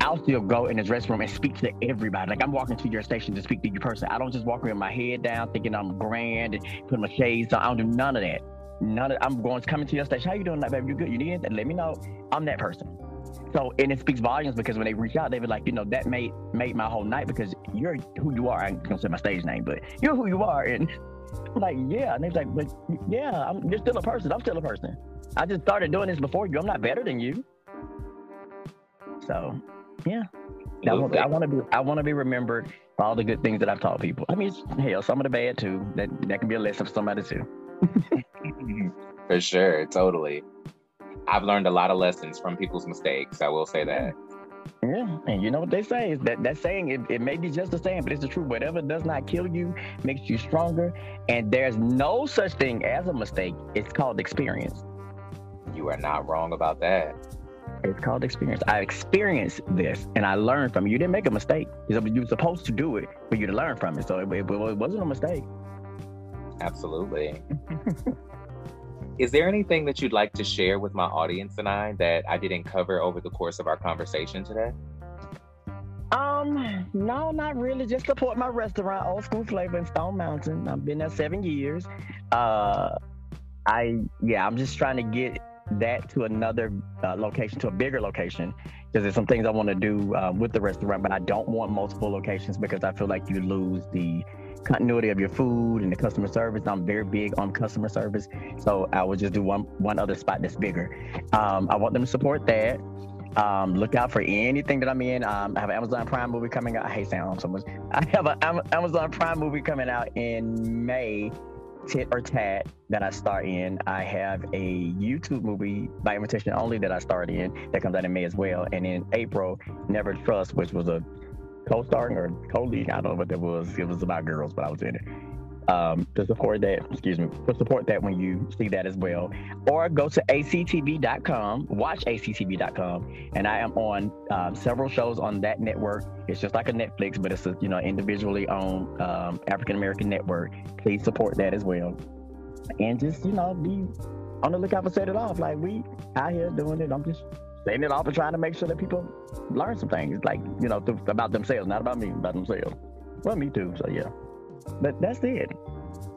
I'll still go in the dressing room and speak to everybody. Like I'm walking to your station to speak to you person. I don't just walk with my head down thinking I'm grand and put my shades on. I don't do none of that. None of I'm going to coming to your station. How you doing, like baby? You good? You need anything? Let me know. I'm that person. So and it speaks volumes because when they reach out, they be like, you know, that made made my whole night because you're who you are. I ain't gonna say my stage name, but you're who you are. And I'm like, yeah. And they're like, but yeah, I'm, you're still a person. I'm still a person. I just started doing this before you. I'm not better than you. So yeah. I want, I want to be I want to be remembered for all the good things that I've taught people. I mean, hell, some of the bad too. That that can be a lesson for somebody too. (laughs) For sure, totally. I've learned a lot of lessons from people's mistakes. I will say that. Yeah, and you know what they say is that that saying it, it may be just a saying, but it's the truth. Whatever does not kill you makes you stronger, and there's no such thing as a mistake. It's called experience. You are not wrong about that. It's called experience. I experienced this and I learned from it. You didn't make a mistake. You were supposed to do it for you to learn from it. So it, it, it wasn't a mistake. Absolutely. (laughs) Is there anything that you'd like to share with my audience and I that I didn't cover over the course of our conversation today? Um, no, not really. Just support my restaurant, Old School Flavor in Stone Mountain. I've been there seven years. Uh, I yeah, I'm just trying to get that to another uh, location, to a bigger location, because there's some things I want to do uh, with the restaurant, but I don't want multiple locations because I feel like you lose the continuity of your food and the customer service. I'm very big on customer service, so I will just do one one other spot that's bigger. Um, I want them to support that. Um, look out for anything that I'm in. Um, I have an Amazon Prime movie coming out. I hate saying so much. (laughs) I have an Amazon Prime movie coming out in May tit or tat that I start in. I have a YouTube movie by invitation only that I started in that comes out in May as well. And in April, Never Trust, which was a co-starring or co-lead. I don't know what that was. It was about girls, but I was in it um, to support that. Excuse me, to support that when you see that as well, or go to actv.com, watch actv.com, and I am on um, several shows on that network. It's just like a Netflix, but it's a you know individually owned um, African American network. Please support that as well, and just you know be on the lookout for set it off. Like we out here doing it. I'm just setting it off and trying to make sure that people learn some things, like you know, th- about themselves, not about me, about themselves. Well, me too. So yeah. But that's it.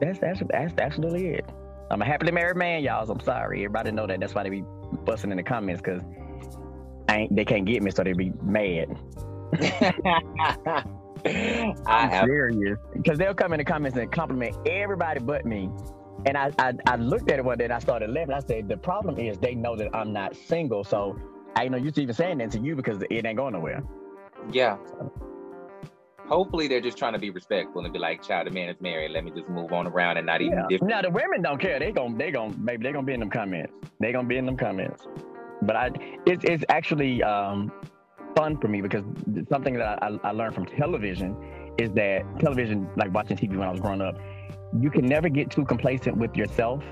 That's that's that's absolutely it. I'm a happily married man, y'all. So I'm sorry. Everybody know that. That's why they be busting in the comments because I ain't they can't get me, so they be mad. (laughs) I'm have... serious. Because they'll come in the comments and compliment everybody but me. And I, I, I looked at it one day and I started laughing. I said, the problem is they know that I'm not single. So I know you're even saying that to you because it ain't going nowhere. Yeah. So, hopefully they're just trying to be respectful and be like, child, the man is married. Let me just move on around and not even yeah. Now the women don't care. They gon' they gon' maybe they gonna be in them comments. They gonna be in them comments. But I it's it's actually um, fun for me because something that I, I learned from television is that television, like watching TV when I was growing up, you can never get too complacent with yourself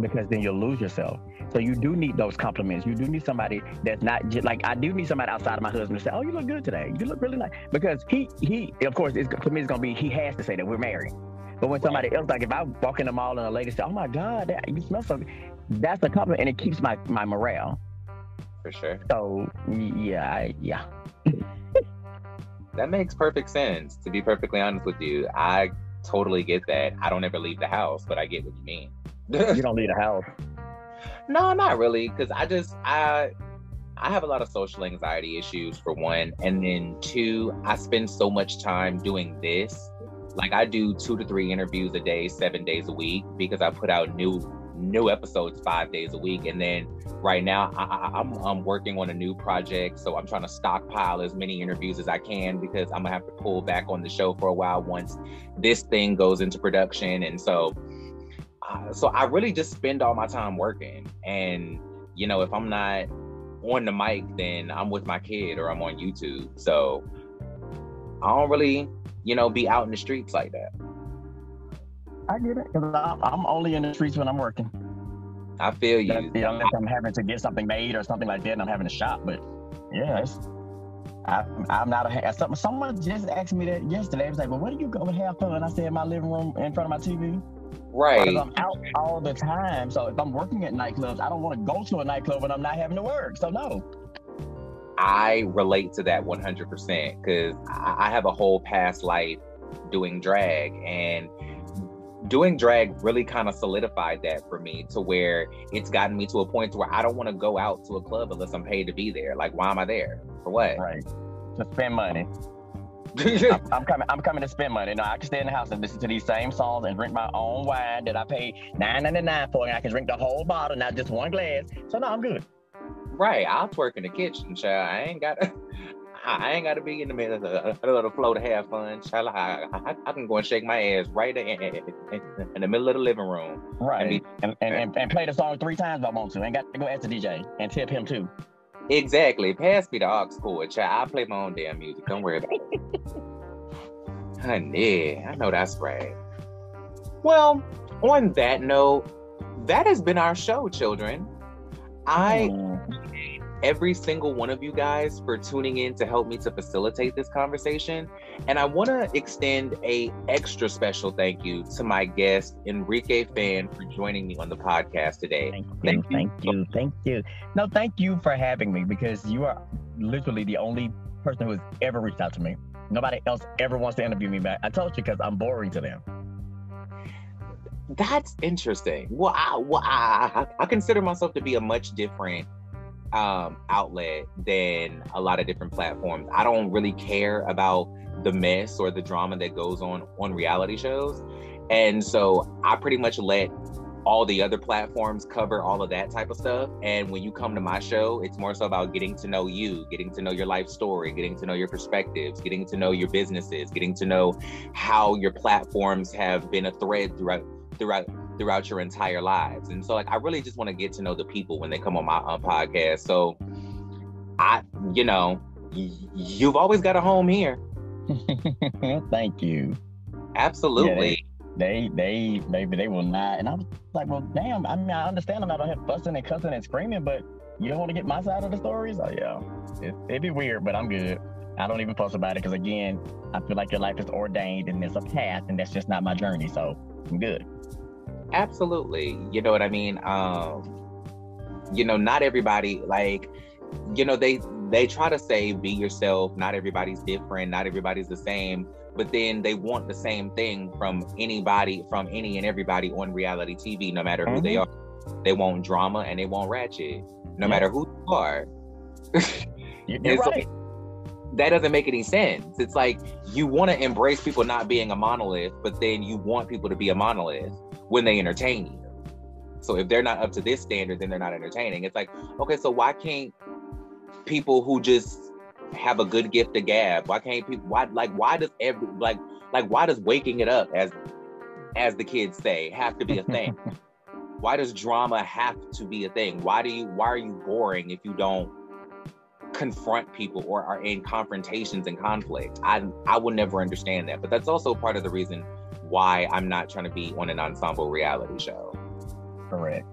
because then you'll lose yourself. So you do need those compliments. You do need somebody that's not just like I do need somebody outside of my husband to say, "Oh, you look good today. You look really nice." Because he he of course it's, to me it's gonna be he has to say that we're married. But when somebody else like if I walk in the mall and a lady say, "Oh my God, that, you smell so," that's a compliment and it keeps my my morale. For sure. So yeah, I, yeah. (laughs) that makes perfect sense. To be perfectly honest with you, I totally get that. I don't ever leave the house, but I get what you mean. you don't leave the house. No, not really, because I just I I have a lot of social anxiety issues for one, and then two, I spend so much time doing this. Like I do two to three interviews a day, seven days a week, because I put out new new episodes five days a week. And then right now, I, am I'm, I'm working on a new project, so I'm trying to stockpile as many interviews as I can because I'm gonna have to pull back on the show for a while once this thing goes into production. And so so I really just spend all my time working. And, you know, if I'm not on the mic, then I'm with my kid or I'm on YouTube. So I don't really, you know, be out in the streets like that. I get it. Cause I'm only in the streets when I'm working. I feel you. know, unless I'm having to get something made or something like that and I'm having to shop. But yeah, I, am not a. Someone just asked me that yesterday. I was like, well, where do you go and have fun? I said, in my living room in front of my TV. Right. Because I'm out all the time. So if I'm working at nightclubs, I don't want to go to a nightclub when I'm not having to work. So no. I relate to that 100% because I have a whole past life doing drag and doing drag really kind of solidified that for me to where it's gotten me to a point to where I don't want to go out to a club unless I'm paid to be there. Like, why am I there? For what? Right. To spend money. I'm, I'm, coming. I'm coming to spend money. No, I can stay in the house and listen to these same songs and drink my own wine that I pay nine ninety nine for, and I can drink the whole bottle, not just one glass. So no, I'm good. Right, I'll twerk in the kitchen, child. I ain't got. I ain't got to be in the middle of the, of the flow to have fun. Child, I, I, I, can go and shake my ass right in, in, in the middle of the living room. Right. And, be, and, and, and, play the song three times if I want to. Ain't got to go ask the DJ and tip him too. Exactly. Pass me the aux cord, child. I play my own damn music. Don't worry about it. (laughs) Honey, I know that's right. Well, on that note, that has been our show, children. I Mm. Every single one of you guys for tuning in to help me to facilitate this conversation. And I want to extend a extra special thank you to my guest Enrique Fann for joining me on the podcast today. Thank you, Thank thank you. you, thank you. No, thank you for having me because you are literally the only person who has ever reached out to me. Nobody else ever wants to interview me back. I told you because I'm boring to them. That's interesting. Well, I, well, I, I consider myself to be a much different um, outlet than a lot of different platforms. I don't really care about the mess or the drama that goes on on reality shows, and so I pretty much let all the other platforms cover all of that type of stuff. And when you come to my show, it's more so about getting to know you, getting to know your life story, getting to know your perspectives, getting to know your businesses, getting to know how your platforms have been a thread throughout throughout throughout your entire lives. And so like I really just want to get to know the people when they come on my um, podcast. So I you know, y- you've always got a home here. (laughs) thank you. Absolutely. They, they, maybe they will not. And I was like, well, damn. I mean, I understand I'm not out here fussing and cussing and screaming, but you don't want to get my side of the stories? Oh yeah, it, it'd be weird, but I'm good. I don't even fuss about it because again, I feel like your life is ordained and there's a path, and that's just not my journey. So I'm good. Absolutely. You know what I mean? Um you know, not everybody like you know they they try to say be yourself, not everybody's different, not everybody's the same, but then they want the same thing from anybody from any and everybody on reality TV no matter who they are. They want drama and they want ratchet no matter who you are. (laughs) You- You're right. that doesn't make any sense. It's like you want to embrace people not being a monolith, but then you want people to be a monolith when they entertain you. So if they're not up to this standard, then they're not entertaining. It's like, okay, so why can't people who just have a good gift of gab? Why can't people? Why like why does every like like why does waking it up as as the kids say have to be a thing? (laughs) why does drama have to be a thing? Why do you why are you boring if you don't confront people or are in confrontations and conflict? I I will never understand that. But that's also part of the reason why I'm not trying to be on an ensemble reality show. Correct.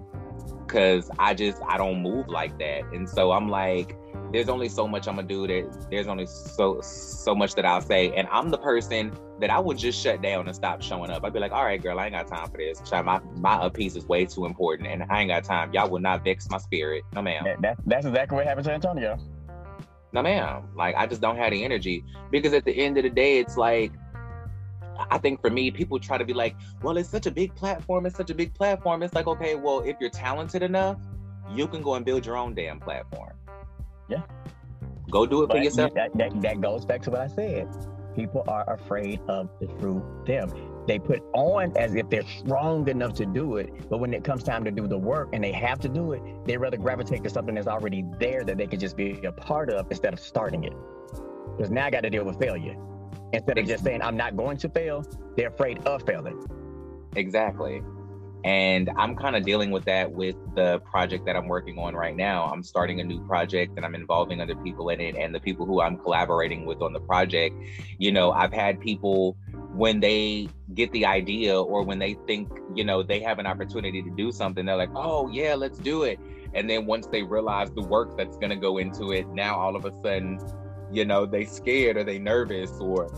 Cause I just I don't move like that. And so I'm like, there's only so much I'm gonna do that there's only so so much that I'll say. And I'm the person that I would just shut down and stop showing up. I'd be like, all right, girl, I ain't got time for this. My my piece is way too important and I ain't got time. Y'all will not vex my spirit. No ma'am. That, that, that's exactly what happened to Antonio. No ma'am. Like I just don't have the energy. Because at the end of the day, it's like I think for me, people try to be like, well, it's such a big platform, it's such a big platform. It's like, okay, well, if you're talented enough, you can go and build your own damn platform. Yeah. Go do it for yourself. That, that, that goes back to what I said. People are afraid of the true them. They put on as if they're strong enough to do it, but when it comes time to do the work and they have to do it, they rather gravitate to something that's already there that they could just be a part of instead of starting it. Because now I got to deal with failure. Instead of just saying I'm not going to fail, they're afraid of failing. Exactly. And I'm kind of dealing with that with the project that I'm working on right now. I'm starting a new project and I'm involving other people in it. And the people who I'm collaborating with on the project, you know, I've had people when they get the idea or when they think, you know, they have an opportunity to do something, they're like, oh, yeah, let's do it. And then once they realize the work that's going to go into it, now all of a sudden, you know, they scared or they nervous or,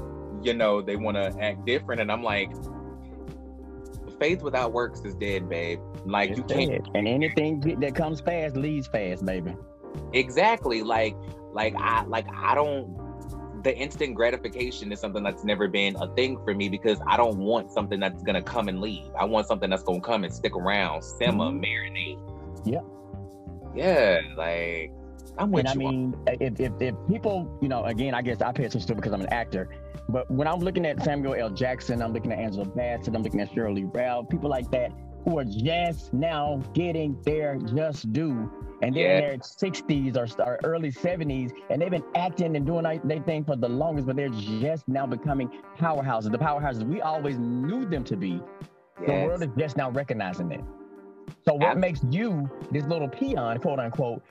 you know, they want to act different. And I'm like, faith without works is dead, babe. Like you can't dead. And anything that comes fast leaves fast, baby. exactly like like I like I don't the instant gratification is something that's never been a thing for me because I don't want something that's gonna come and leave. I want something that's gonna come and stick around, simmer, Mhm. marinate. Yeah. Yeah, like I'm with and I you. on- mean, if, if, if people, you know, again, I guess I pay attention to it because I'm an actor. But when I'm looking at Samuel L. Jackson, I'm looking at Angela Bassett, I'm looking at Sheryl Lee Ralph, people like that who are just now getting their just due. And they're in their 60s or, or early 70s, and they've been acting and doing their thing for the longest, but they're just now becoming powerhouses. The powerhouses we always knew them to be. The world is just now recognizing that. So what makes you this little peon, quote unquote,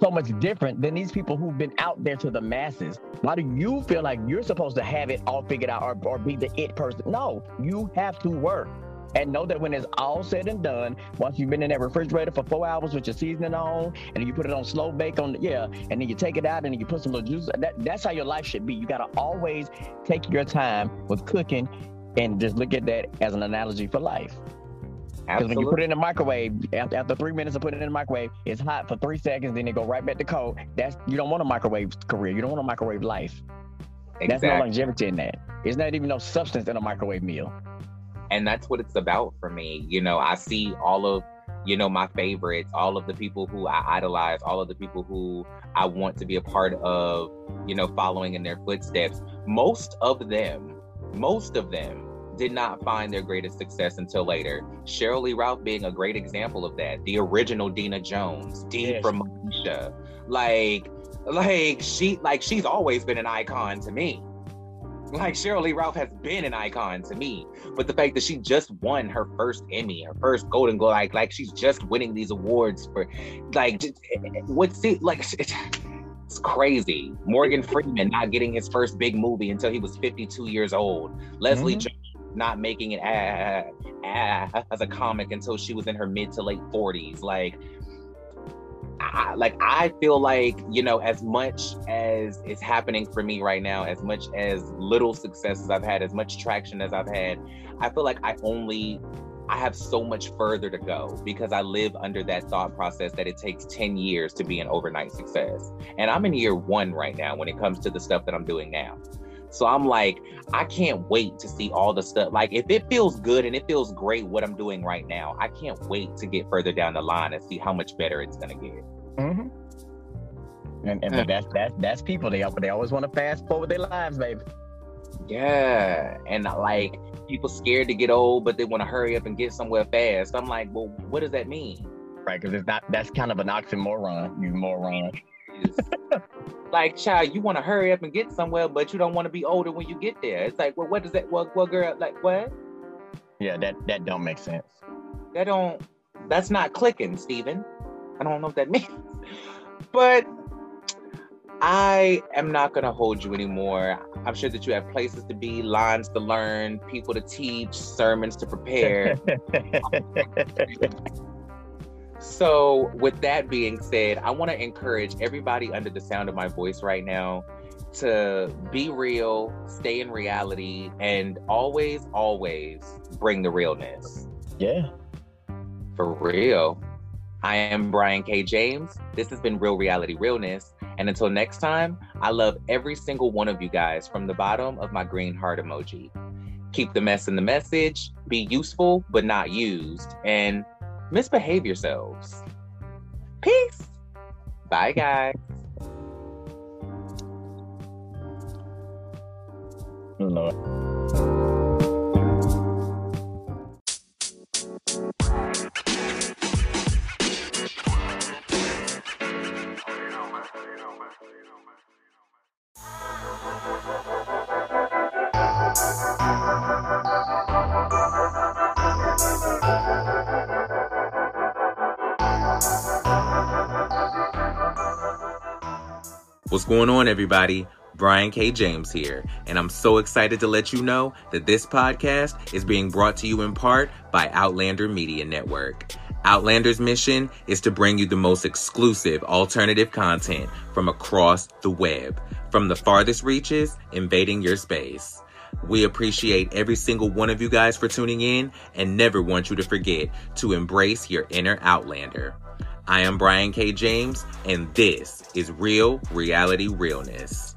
so much different than these people who've been out there to the masses? Why do you feel like you're supposed to have it all figured out or, or be the it person? No, you have to work and know that when it's all said and done, once you've been in that refrigerator for four hours with your seasoning on, and you put it on slow bake on, yeah, and then you take it out and you put some little juice. That, that's how your life should be. You got to always take your time with cooking, and just look at that as an analogy for life. Because when you put it in the microwave, after, after three minutes of putting it in the microwave, it's hot for three seconds, then it go right back to cold. That's you don't want a microwave career. You don't want a microwave life. Exactly. That's no longevity in that. There's not even no substance in a microwave meal and that's what it's about for me you know i see all of you know my favorites all of the people who i idolize all of the people who i want to be a part of you know following in their footsteps most of them most of them did not find their greatest success until later. Sheryl Lee Ralph being a great example of that. The original Deena Jones, Dee yes. from Moesha. Like, like she like she's always been an icon to me. Like Sheryl Lee Ralph has been an icon to me, but the fact that she just won her first Emmy, her first Golden Globe, like like she's just winning these awards for, like what's it like? It's crazy. Morgan (laughs) Freeman not getting his first big movie until he was 52 years old. Leslie mm-hmm. Jones not making it as a comic until she was in her mid to late 40s. Like I, like I feel like you know as much as is happening for me right now, as much as little successes I've had, as much traction as I've had, I feel like I only I have so much further to go because I live under that thought process that it takes 10 years to be an overnight success. And I'm in year one right now when it comes to the stuff that I'm doing now. So I'm like, I can't wait to see all the stuff. Like, if it feels good and it feels great what I'm doing right now, I can't wait to get further down the line and see how much better it's gonna get. Mm-hmm. And, and yeah. that's that's that's people. They they always want to fast forward their lives, baby. Yeah, and like people scared to get old, but they want to hurry up and get somewhere fast. I'm like, well, what does that mean? Right, because it's not. That's kind of an oxymoron. You moron. (laughs) like, child, you want to hurry up and get somewhere, but you don't want to be older when you get there. It's like, well, what does that? What, what girl? Like, what? Yeah, that that don't make sense. That don't. That's not clicking, Stephen. I don't know what that (laughs) means, but I am not going to hold you anymore. I'm sure that you have places to be, lines to learn, people to teach, sermons to prepare. (laughs) so, with that being said, I want to encourage everybody under the sound of my voice right now to be real, stay in reality, and always, always bring the realness. Yeah. For real. I am Brian K. James. This has been Real Reality Realness. And until next time, I love every single one of you guys from the bottom of my green heart emoji. Keep the mess in the message, be useful but not used, and misbehave yourselves. Peace. Bye, guys. Lord. What's going on, everybody? Brian K. James here, and I'm so excited to let you know that this podcast is being brought to you in part by Outlander Media Network. Outlander's mission is to bring you the most exclusive alternative content from across the web, from the farthest reaches invading your space. We appreciate every single one of you guys for tuning in and never want you to forget to embrace your inner Outlander. I am Brian K. James, and this is Real Reality Realness.